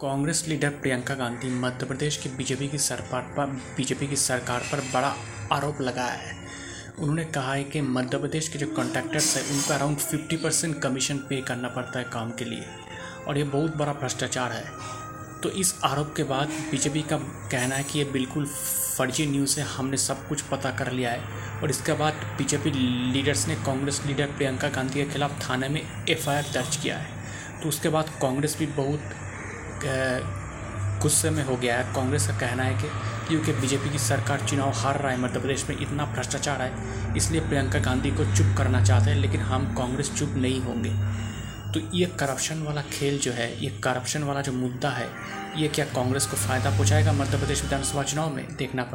Congress leader Priyanka Gandhi Madhya Pradesh की BJP की सरकार पर, बीजेपी की सरकार पर बड़ा आरोप लगाया है। उन्होंने कहा है कि मध्य प्रदेश के जो कॉन्ट्रैक्टर्स हैं, उनको अराउंड फिफ्टी परसेंट कमीशन पे करना पड़ता है काम के लिए। और ये बहुत बड़ा भ्रष्टाचार है। तो इस आरोप के बाद बीजेपी का कहना है कि ये बिल्कुल फर्जी न्यूज़ है, हमने सब कुछ पता कर लिया है। और इसके बाद बीजेपी लीडर्स ने कांग्रेस लीडर प्रियंका गांधी के खिलाफ थाने में एफआईआर दर्ज किया है। तो उसके बाद कांग्रेस भी बहुत गुस्से में हो गया है। कांग्रेस का कहना है कि क्योंकि बीजेपी की सरकार चुनाव हार रहा है, मध्य प्रदेश में इतना भ्रष्टाचार है, इसलिए प्रियंका गांधी को चुप करना चाहते हैं, लेकिन हम कांग्रेस चुप नहीं होंगे। तो ये करप्शन वाला खेल जो है, ये करप्शन वाला जो मुद्दा है, ये क्या कांग्रेस को फ़ायदा पहुँचाएगा मध्य प्रदेश विधानसभा चुनाव में? देखना